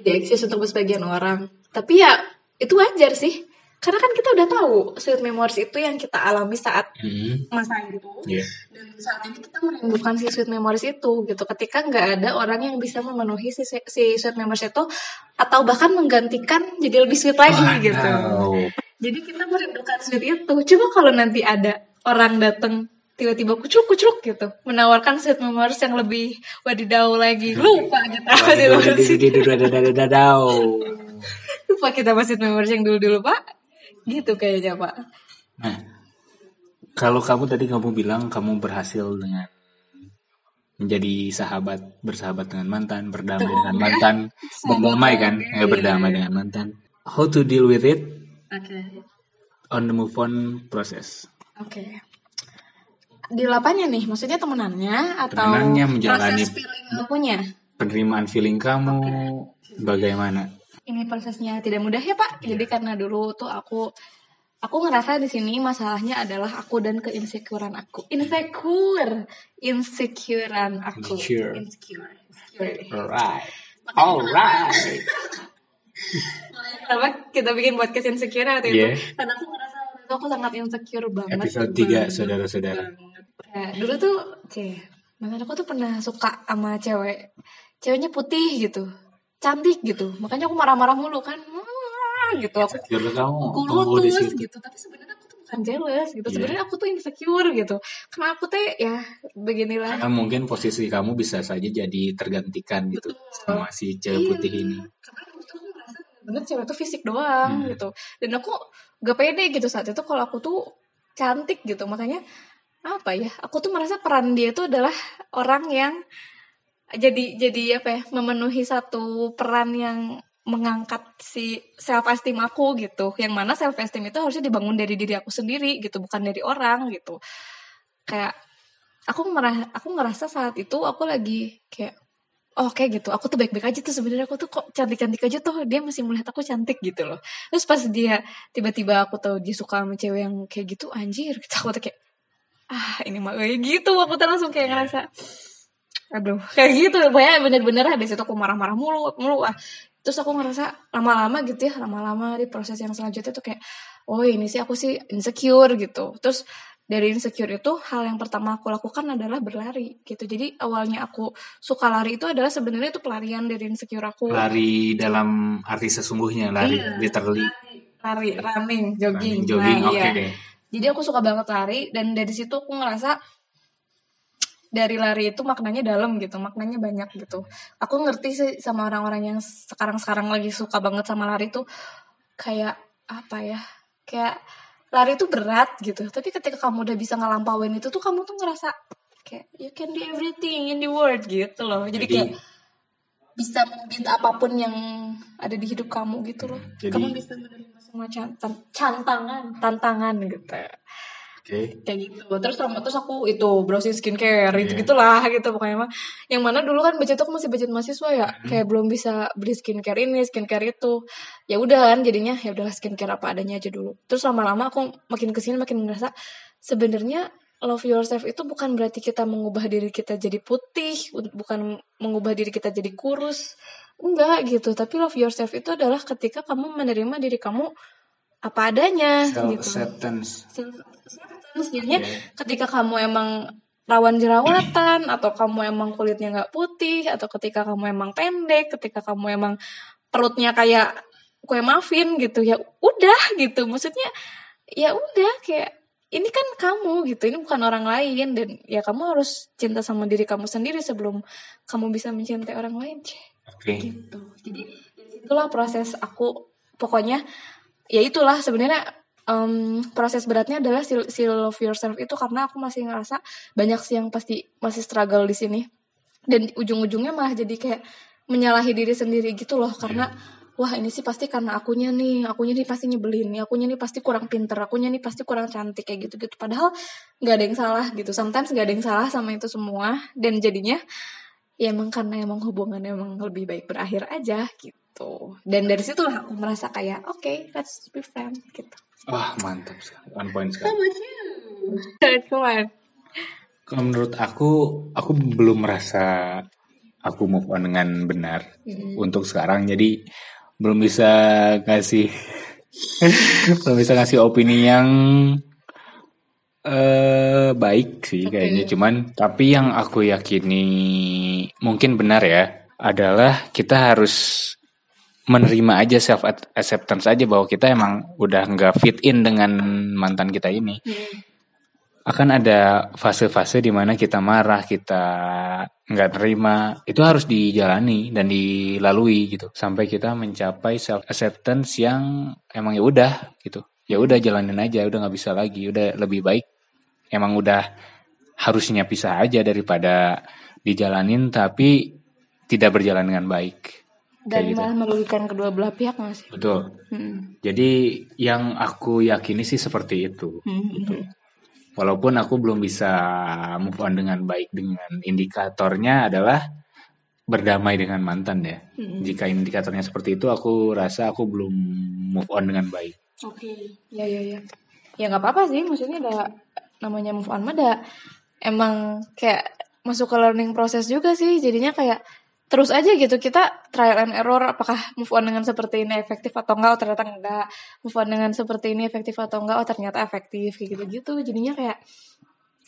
Excuse untuk sebagian orang. Tapi ya itu wajar sih. Karena kan kita udah tahu sweet memories itu yang kita alami saat Hmm, masa itu. Iya. Dan saat ini kita merindukan si sweet memories itu gitu. Ketika nggak ada orang yang bisa memenuhi si, si sweet memories itu atau bahkan menggantikan jadi lebih sweet lagi gitu. Wow. Jadi kita merindukan sweet itu. Coba kalau nanti ada orang datang tiba-tiba kucuk-kucuk gitu, menawarkan sweet memories yang lebih wadidaw lagi. Lupa kita apa sih Lupa kita masih memories yang dulu-dulu, Pak. Gitu kayaknya, Pak. Nah, kalau kamu tadi kamu bilang kamu berhasil dengan menjadi sahabat, bersahabat dengan mantan, berdamai dengan mantan, berdamai kan, ya berdamai dengan mantan. How to deal with it Oke. on the move on process? Oke. Di lapanya nih, maksudnya temenannya atau Temenannya menjalani- proses feeling akunya? Penerimaan feeling kamu bagaimana? Ini prosesnya tidak mudah ya Pak. Jadi karena dulu tuh aku aku ngerasa di sini masalahnya adalah aku dan keinsecurean aku. Insecure, insecurean aku. Insecure. Insecure. Insecure. Alright, alright. Kenapa kita bikin podcast insecure waktu Iya. itu? Karena aku ngerasa aku sangat insecure banget. Episode banget, 3 saudara-saudara. Nah, dulu tuh, ceh, mantan aku tuh pernah suka sama cewek. Ceweknya putih gitu, cantik gitu. Makanya aku marah-marah mulu kan. Gitu aku situ. gitu tapi sebenarnya aku tuh bukan jealous gitu Iya. sebenarnya aku tuh insecure gitu karena aku tuh ya beginilah Karena mungkin posisi kamu bisa saja jadi tergantikan gitu sama si cewek Iya. putih ini. karena aku merasa bener cewek tuh fisik doang Hmm. gitu dan aku gak pede gitu saat itu kalau aku tuh cantik gitu makanya apa ya? Aku tuh merasa peran dia itu adalah orang yang jadi jadi apa ya? Memenuhi satu peran yang mengangkat si self esteem aku gitu. Yang mana self esteem itu harusnya dibangun dari diri aku sendiri gitu bukan dari orang gitu. Kayak aku merasa aku ngerasa saat itu aku lagi kayak oh kayak gitu. Aku tuh baik-baik aja tuh sebenarnya. Aku tuh kok cantik-cantik aja tuh. Dia masih melihat aku cantik gitu loh. Terus pas dia tiba-tiba aku tahu dia suka sama cewek yang kayak gitu anjir. Aku tuh kayak ah ini mah kayak gitu aku tuh langsung kayak ngerasa aduh kayak gitu. Pokoknya bener-bener di situ aku marah-marah mulu mulu. Ah terus aku ngerasa lama-lama gitu ya lama-lama di proses yang selanjutnya tuh kayak oh ini sih aku sih insecure gitu. Terus dari insecure itu hal yang pertama aku lakukan adalah berlari gitu. Jadi awalnya aku suka lari itu adalah sebenarnya itu pelarian dari insecure aku. Lari dalam arti sesungguhnya lari Iya. literally. lari running jogging. Running, jogging Nah, oke iya. Jadi aku suka banget lari dan dari situ aku ngerasa dari lari itu maknanya dalam gitu maknanya banyak gitu. Aku ngerti sih sama orang-orang yang sekarang-sekarang lagi suka banget sama lari tuh kayak apa ya kayak lari itu berat gitu. Tapi ketika kamu udah bisa ngelampauin itu tuh kamu tuh ngerasa kayak you can do everything in the world gitu loh. Jadi, Jadi- kayak bisa membit apa pun yang ada di hidup kamu gitu loh. Jadi- kamu bisa menerima semua can- tan- cantangan. Tantangan gitu. Oke. Kayak gitu. Terus sama terus aku itu browsing skincare Iya. itu gitulah gitu. Pokoknya mah yang mana dulu kan budget aku masih budget mahasiswa ya. Kayak belum bisa beli skincare ini skincare itu. Ya udah kan jadinya ya udahlah skincare apa adanya aja dulu. Terus lama-lama aku makin ke sini makin ngerasa sebenarnya love yourself itu bukan berarti kita mengubah diri kita jadi putih bukan mengubah diri kita jadi kurus. Enggak gitu tapi love yourself itu adalah ketika kamu menerima diri kamu apa adanya self gitu acceptance jadinya ketika kamu emang rawan jerawatan atau kamu emang kulitnya nggak putih atau ketika kamu emang pendek ketika kamu emang perutnya kayak kue muffin gitu ya udah gitu. Maksudnya ya udah kayak ini kan kamu gitu ini bukan orang lain dan ya kamu harus cinta sama diri kamu sendiri sebelum kamu bisa mencintai orang lain Ceh oke. Gitu. Jadi dari situlah proses aku pokoknya ya itulah sebenarnya em, proses beratnya adalah si, si love yourself itu karena aku masih ngerasa banyak sih yang pasti masih struggle di sini. Dan ujung-ujungnya malah jadi kayak menyalahi diri sendiri gitu loh karena wah ini sih pasti karena akunya nih akunya nih pasti nyebelin nih akunya nih pasti kurang pinter akunya nih pasti kurang cantik kayak gitu gitu padahal nggak ada yang salah gitu. Sometimes nggak ada yang salah sama itu semua. Dan jadinya ya emang karena emang hubungan emang lebih baik berakhir aja gitu. Dan dari situ lah aku merasa kayak oke let's be friends gitu. Wah mantap sekali. One point sekali. Come on. Kalau menurut aku aku belum merasa aku move on dengan benar untuk sekarang. Jadi belum bisa ngasih belum bisa ngasih opini yang eh baik sih Oke. kayaknya. Cuman tapi yang aku yakini mungkin benar ya adalah kita harus menerima aja self acceptance aja bahwa kita emang udah nggak fit in dengan mantan kita ini akan ada fase-fase di mana kita marah, kita nggak terima, itu harus dijalani dan dilalui gitu sampai kita mencapai self acceptance yang emang ya udah gitu, ya udah jalanin aja, udah nggak bisa lagi, udah lebih baik, emang udah harusnya pisah aja daripada dijalanin tapi tidak berjalan dengan baik. dan Kayak gitu. malah merugikan kedua belah pihak nggak sih Betul. Hmm. Jadi yang aku yakini sih seperti itu. Hmm. Walaupun aku belum bisa move on dengan baik dengan indikatornya adalah berdamai dengan mantan ya. Hmm. Jika indikatornya seperti itu, aku rasa aku belum move on dengan baik. Oke, ya ya ya. Ya nggak apa-apa sih, maksudnya ada namanya move on mah ada emang kayak masuk ke learning proses juga sih. Jadinya kayak terus aja gitu kita trial and error apakah move on dengan seperti ini efektif atau enggak oh ternyata enggak. Move on dengan seperti ini efektif atau enggak oh ternyata efektif kayak gitu gitu jadinya kayak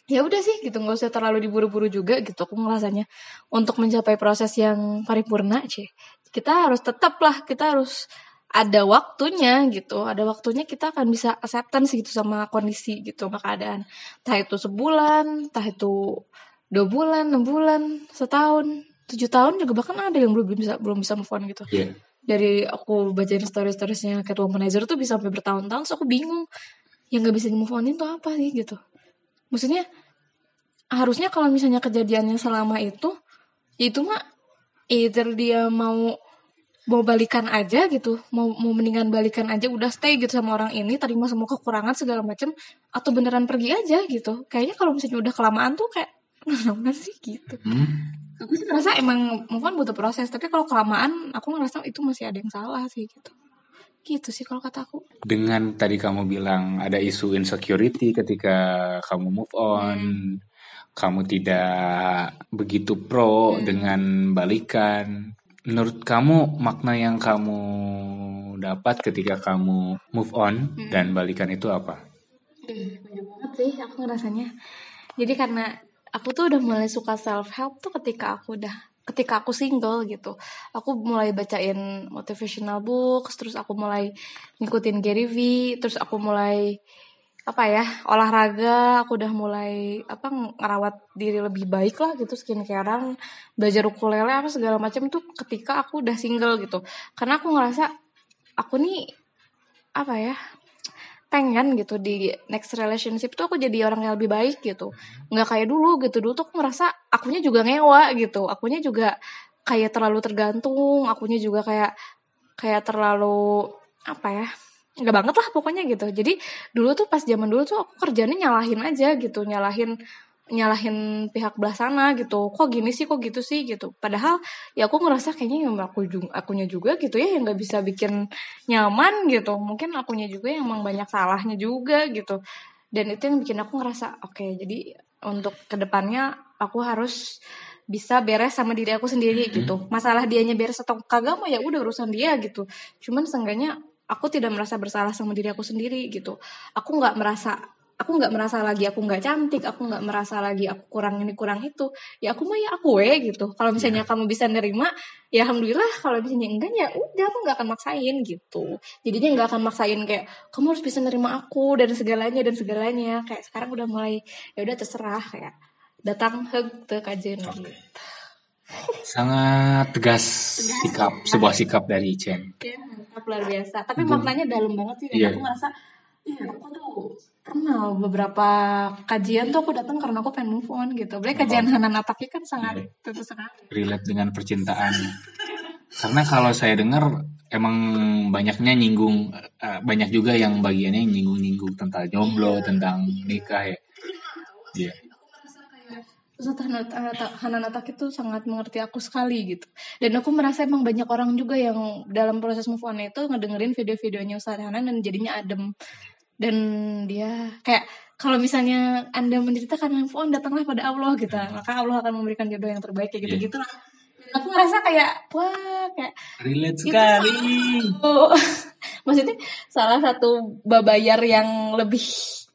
ya udah sih gitu. Nggak usah terlalu diburu-buru juga gitu. Aku ngerasanya untuk mencapai proses yang paripurna cie kita harus tetap lah kita harus ada waktunya gitu. Ada waktunya kita akan bisa acceptance gitu sama kondisi gitu sama keadaan. Entah itu sebulan entah itu dua bulan enam bulan setahun tujuh tahun juga bahkan ada yang belum bisa belum bisa move on gitu Iya. dari aku bacain story storiesnya Catwomanizer tuh bisa sampai bertahun-tahun so aku bingung yang nggak bisa di move onin tuh apa sih gitu maksudnya harusnya kalau misalnya kejadiannya selama itu ya itu mah either dia mau mau balikan aja gitu mau mau mendingan balikan aja udah stay gitu sama orang ini terima semua kekurangan segala macem atau beneran pergi aja gitu kayaknya kalau misalnya udah kelamaan tuh kayak nggak sih gitu Hmm? Aku sih ngerasa emang move on butuh proses tapi kalau kelamaan aku ngerasa itu masih ada yang salah sih gitu gitu sih kalau kata aku Dengan tadi kamu bilang ada isu insecurity ketika kamu move on, kamu tidak begitu pro dengan balikan. Menurut kamu makna yang kamu dapat ketika kamu move on dan balikan itu apa? Ih, banyak banget sih aku ngerasanya. Jadi karena aku tuh udah mulai suka self help tuh ketika aku udah ketika aku single gitu. Aku mulai bacain motivational books, terus aku mulai ngikutin Gary V, terus aku mulai apa ya olahraga aku udah mulai apa ngerawat diri lebih baik lah gitu skincarean belajar ukulele apa segala macam tuh ketika aku udah single gitu karena aku ngerasa aku nih apa ya pengen gitu di next relationship tuh aku jadi orang yang lebih baik gitu. Nggak kayak dulu gitu. Dulu tuh aku ngerasa akunya juga ngewa gitu. Akunya juga kayak terlalu tergantung. Akunya juga kayak kayak terlalu apa ya nggak banget lah pokoknya gitu. Jadi dulu tuh pas zaman dulu tuh aku kerjanya nyalahin aja gitu. Nyalahin nyalahin pihak belah sana gitu. Kok gini sih kok gitu sih gitu. Padahal ya aku ngerasa kayaknya yang aku juga akunya juga gitu ya yang nggak bisa bikin nyaman gitu. Mungkin akunya juga yang emang banyak salahnya juga gitu. Dan itu yang bikin aku ngerasa oke jadi untuk ke depannya aku harus bisa beres sama diri aku sendiri gitu. Masalah dianya beres atau kagak mah ya udah urusan dia gitu. Cuman seenggaknya aku tidak merasa bersalah sama diri aku sendiri gitu. Aku nggak merasa aku nggak merasa lagi aku nggak cantik aku nggak merasa lagi aku kurang ini kurang itu. Ya aku mah ya aku we gitu. Kalau misalnya kamu bisa nerima ya alhamdulillah. Kalau misalnya enggak ya udah aku nggak akan maksain gitu. Jadinya nggak akan maksain kayak kamu harus bisa nerima aku dan segalanya dan segalanya. Kayak sekarang udah mulai ya udah terserah kayak datang hug ke kajian gitu. Sangat tegas sikap sebuah sikap dari Chen. ya mantap luar biasa. Tapi maknanya dalam banget sih dan Iya. aku ngerasa iya aku tuh pernah beberapa kajian tuh aku datang karena aku pengen move on gitu boleh kajian Hanan Ataki kan sangat Iya. tentu sekali relate dengan percintaan. Karena kalau saya dengar emang banyaknya nyinggung eh, banyak juga yang bagiannya nyinggung-nyinggung tentang jomblo, tentang nikah ya. Iya. Ustaz Hanan Hanan Ataki tuh sangat mengerti aku sekali gitu dan aku merasa emang banyak orang juga yang dalam proses move on itu ngedengerin video-videonya Ustaz Hanan dan jadinya adem dan dia kayak kalau misalnya anda menderita karena move on datanglah pada Allah gitu maka Allah akan memberikan jodoh yang terbaik kayak gitu gitu lah dan aku ngerasa kayak wah kayak Relate Itu sekali. Oh, maksudnya salah satu babayar yang lebih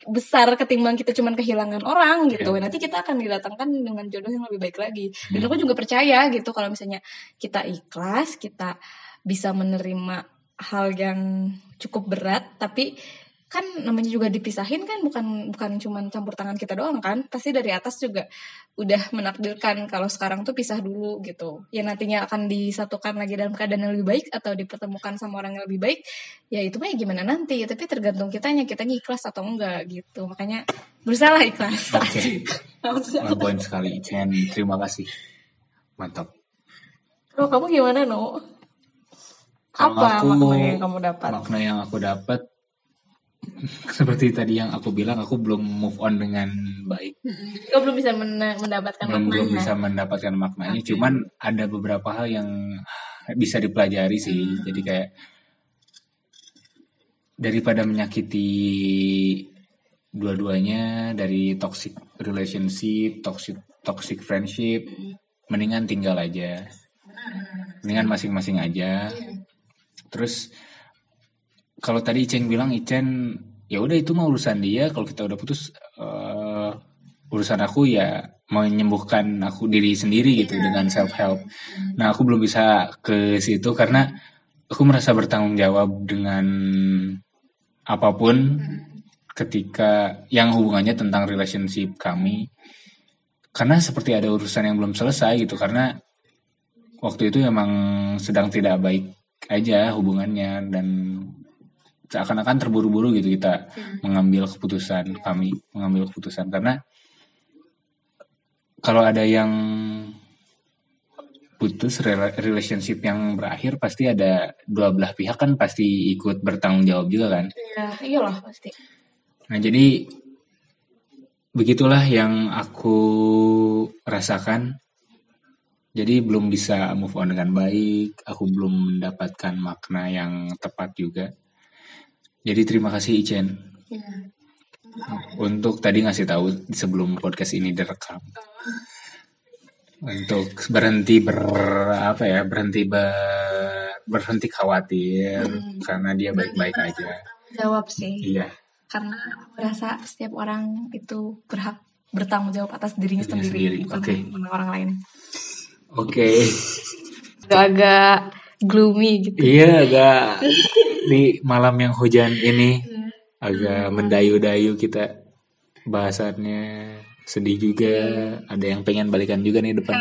besar ketimbang kita cuman kehilangan orang gitu. Iya. Nanti kita akan didatangkan dengan jodoh yang lebih baik lagi. Dan aku juga percaya gitu kalau misalnya kita ikhlas, kita bisa menerima hal yang cukup berat, tapi kan namanya juga dipisahin kan bukan bukan cuman campur tangan kita doang kan pasti dari atas juga udah menakdirkan kalau sekarang tuh pisah dulu gitu ya nantinya akan disatukan lagi dalam keadaan yang lebih baik atau dipertemukan sama orang yang lebih baik ya itu mah ya gimana nanti tapi tergantung kitanya kitanya ikhlas atau enggak gitu makanya berusaha ikhlas Oke. Point sekali Chen. Terima kasih. Mantap. kalau kamu gimana no Kalau apa aku- makna yang kamu dapat Makna yang aku dapat seperti tadi yang aku bilang aku belum move on dengan baik. kamu belum bisa men- mendapatkan belum belum maknanya bisa mendapatkan maknanya Oke. cuman ada beberapa hal yang bisa dipelajari sih Hmm. jadi kayak daripada menyakiti dua-duanya dari toxic relationship toxic toxic friendship Hmm. mendingan tinggal aja mendingan masing-masing aja terus kalau tadi Icen bilang Icen ya udah itu mah urusan dia kalau kita udah putus eh, urusan aku ya menyembuhkan aku diri sendiri gitu dengan self help. Nah aku belum bisa ke situ karena aku merasa bertanggung jawab dengan apa pun ketika yang hubungannya tentang relationship kami. Karena seperti ada urusan yang belum selesai gitu karena waktu itu emang sedang tidak baik aja hubungannya dan seakan-akan terburu-buru gitu kita mengambil keputusan kami mengambil keputusan karena kalau ada yang putus rela- relationship yang berakhir pasti ada dua belah pihak kan pasti ikut bertanggung jawab juga kan Iya, iyalah pasti. Nah, jadi begitulah yang aku rasakan. Jadi belum bisa move on dengan baik, aku belum mendapatkan makna yang tepat juga. Jadi terima kasih Ichen Iya. untuk tadi ngasih tahu sebelum podcast ini direkam. Untuk berhenti ber apa ya, berhenti ber, berhenti khawatir karena dia baik-baik aja. Jawab sih. Iya. Karena aku rasa setiap orang itu berhak bertanggung jawab atas dirinya Dirinya sendiri, sendiri, bukan bukan orang lain. Oke. Agak-agak gloomy gitu. Iya agak di malam yang hujan ini agak mendayu-dayu kita bahasannya sedih juga ada yang pengen balikan juga nih depan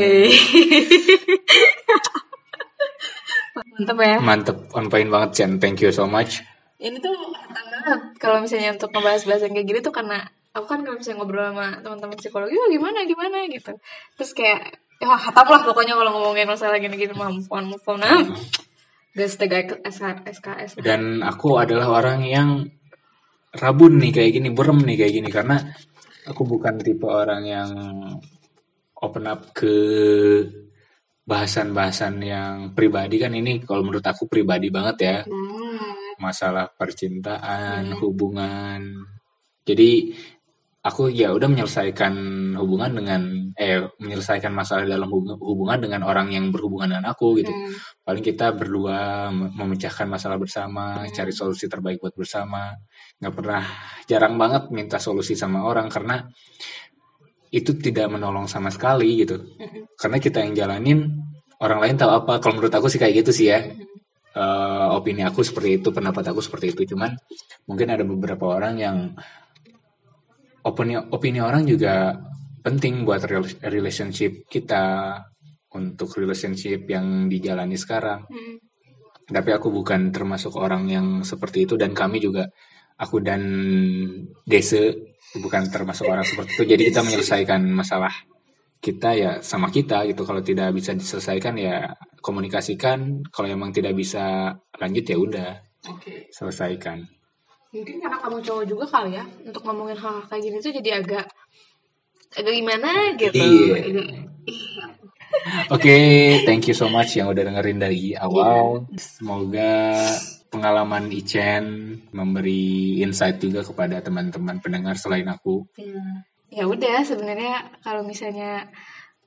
nih Mantep ya. mantep on point banget Chen thank you so much Ini tuh banget kalau misalnya untuk ngebahas-bahas yang kayak gini tuh karena aku kan kalau misalnya ngobrol sama teman-teman psikologi, oh gimana gimana gitu. Terus kayak ya hatam lah pokoknya kalau ngomongin masalah gini-gini mah move on move on nah. Tega SK, SKS. dan aku adalah orang yang rabun nih kayak gini berem nih kayak gini karena aku bukan tipe orang yang open up ke bahasan-bahasan yang pribadi kan ini kalau menurut aku pribadi banget ya Hmm. masalah percintaan, hubungan. Jadi aku ya udah menyelesaikan hubungan dengan eh menyelesaikan masalah dalam hubung- hubungan dengan orang yang berhubungan dengan aku gitu. Hmm. Paling kita berdua mem- memecahkan masalah bersama, cari solusi terbaik buat bersama. Nggak pernah jarang banget minta solusi sama orang karena itu tidak menolong sama sekali gitu. Karena kita yang jalanin orang lain tahu apa. Kalau menurut aku sih kayak gitu sih ya eh, opini aku seperti itu, pendapat aku seperti itu. Cuman mungkin ada beberapa orang yang opini opini orang juga penting buat rel- relationship kita untuk relationship yang dijalani sekarang. Hmm. Tapi aku bukan termasuk orang yang seperti itu dan kami juga aku dan Dese bukan termasuk orang seperti itu. Jadi kita menyelesaikan masalah kita ya sama kita gitu. Kalau tidak bisa diselesaikan ya komunikasikan. Kalau emang tidak bisa lanjut ya udah Oke. selesaikan. Mungkin karena kamu cowok juga kali ya untuk ngomongin hal kayak gini tuh jadi agak agak gimana gitu. Iya. Oke, thank you so much yang udah dengerin dari awal. Semoga pengalaman Ichen memberi insight juga kepada teman-teman pendengar selain aku. Ya, ya udah sebenarnya kalau misalnya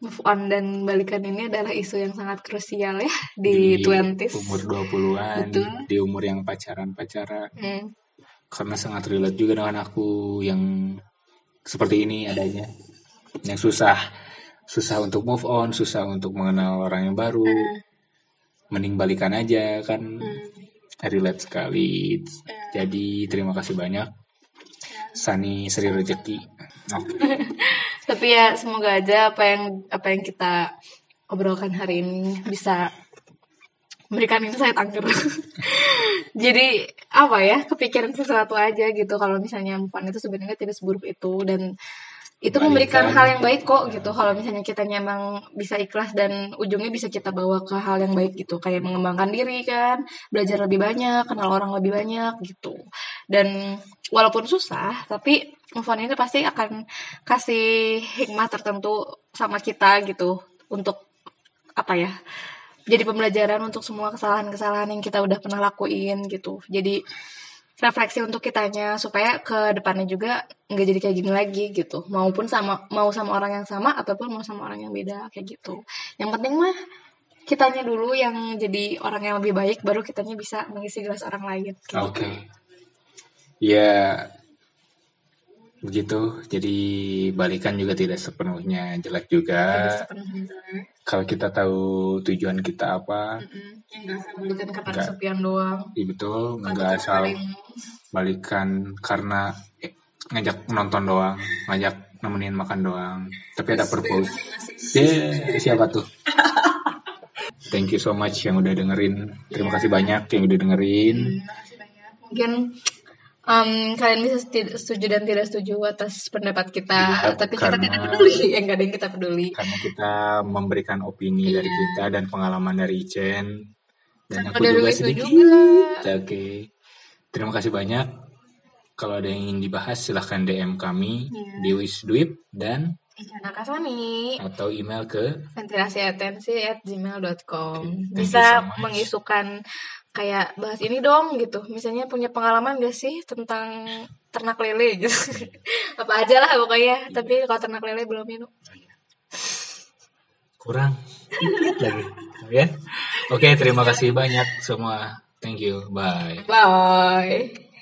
move on dan balikan ini adalah isu yang sangat krusial ya di, 20s. umur 20-an, Betul. di umur yang pacaran-pacaran. Hmm. Karena sangat relate juga dengan aku yang seperti ini adanya. Yang susah susah untuk move on, susah untuk mengenal orang yang baru. Mending balikan aja kan. Relate sekali. Jadi terima kasih banyak. Sani Sri Rezeki. Oke. Tapi ya semoga aja apa yang apa yang kita obrolkan hari ini bisa memberikan insight angker. Jadi apa ya kepikiran sesuatu aja gitu kalau misalnya move itu sebenarnya tidak seburuk itu dan itu Balikan. memberikan hal yang baik kok gitu. Kalau misalnya kita emang bisa ikhlas dan ujungnya bisa kita bawa ke hal yang baik gitu. Kayak mengembangkan diri kan. Belajar lebih banyak kenal orang lebih banyak gitu. Dan walaupun susah tapi move on itu pasti akan kasih hikmah tertentu sama kita gitu. Untuk apa ya jadi pembelajaran untuk semua kesalahan-kesalahan yang kita udah pernah lakuin gitu. Jadi refleksi untuk kitanya supaya ke depannya juga nggak jadi kayak gini lagi gitu maupun sama mau sama orang yang sama ataupun mau sama orang yang beda kayak gitu yang penting mah kitanya dulu yang jadi orang yang lebih baik baru kitanya bisa mengisi gelas orang lain gitu. Oke. Ya begitu. Jadi balikan juga tidak sepenuhnya jelek juga. Jadi sepenuhnya jelek. Kalau kita tahu tujuan kita apa, yang nggak asal balikan karena kesepian doang ya betul nggak asal balikan karena eh, ngajak nonton doang, ngajak nemenin makan doang. Tapi ada purpose. Yeah, siapa tuh? Thank you so much yang udah dengerin. Terima kasih banyak yang udah dengerin. Banyak. mungkin em, kalian bisa setuju dan tidak setuju atas pendapat kita Iya, tapi kita karena- tidak peduli yang gak ada yang kita peduli karena kita memberikan opini dari Iya. kita dan pengalaman dari Chen dan Sama aku juga sedikit. juga. Oke. Terima kasih banyak. Kalau ada yang ingin dibahas silahkan DM kami Iya. di Wisduip dan atau email ke ventilasi atensi at gmail.com Thank you bisa mengisukan kayak bahas ini dong gitu misalnya punya pengalaman gak sih tentang ternak lele gitu apa aja lah pokoknya tapi kalau ternak lele belum minum kurang lagi ya. Oke, terima kasih banyak semua. Thank you. Bye. bye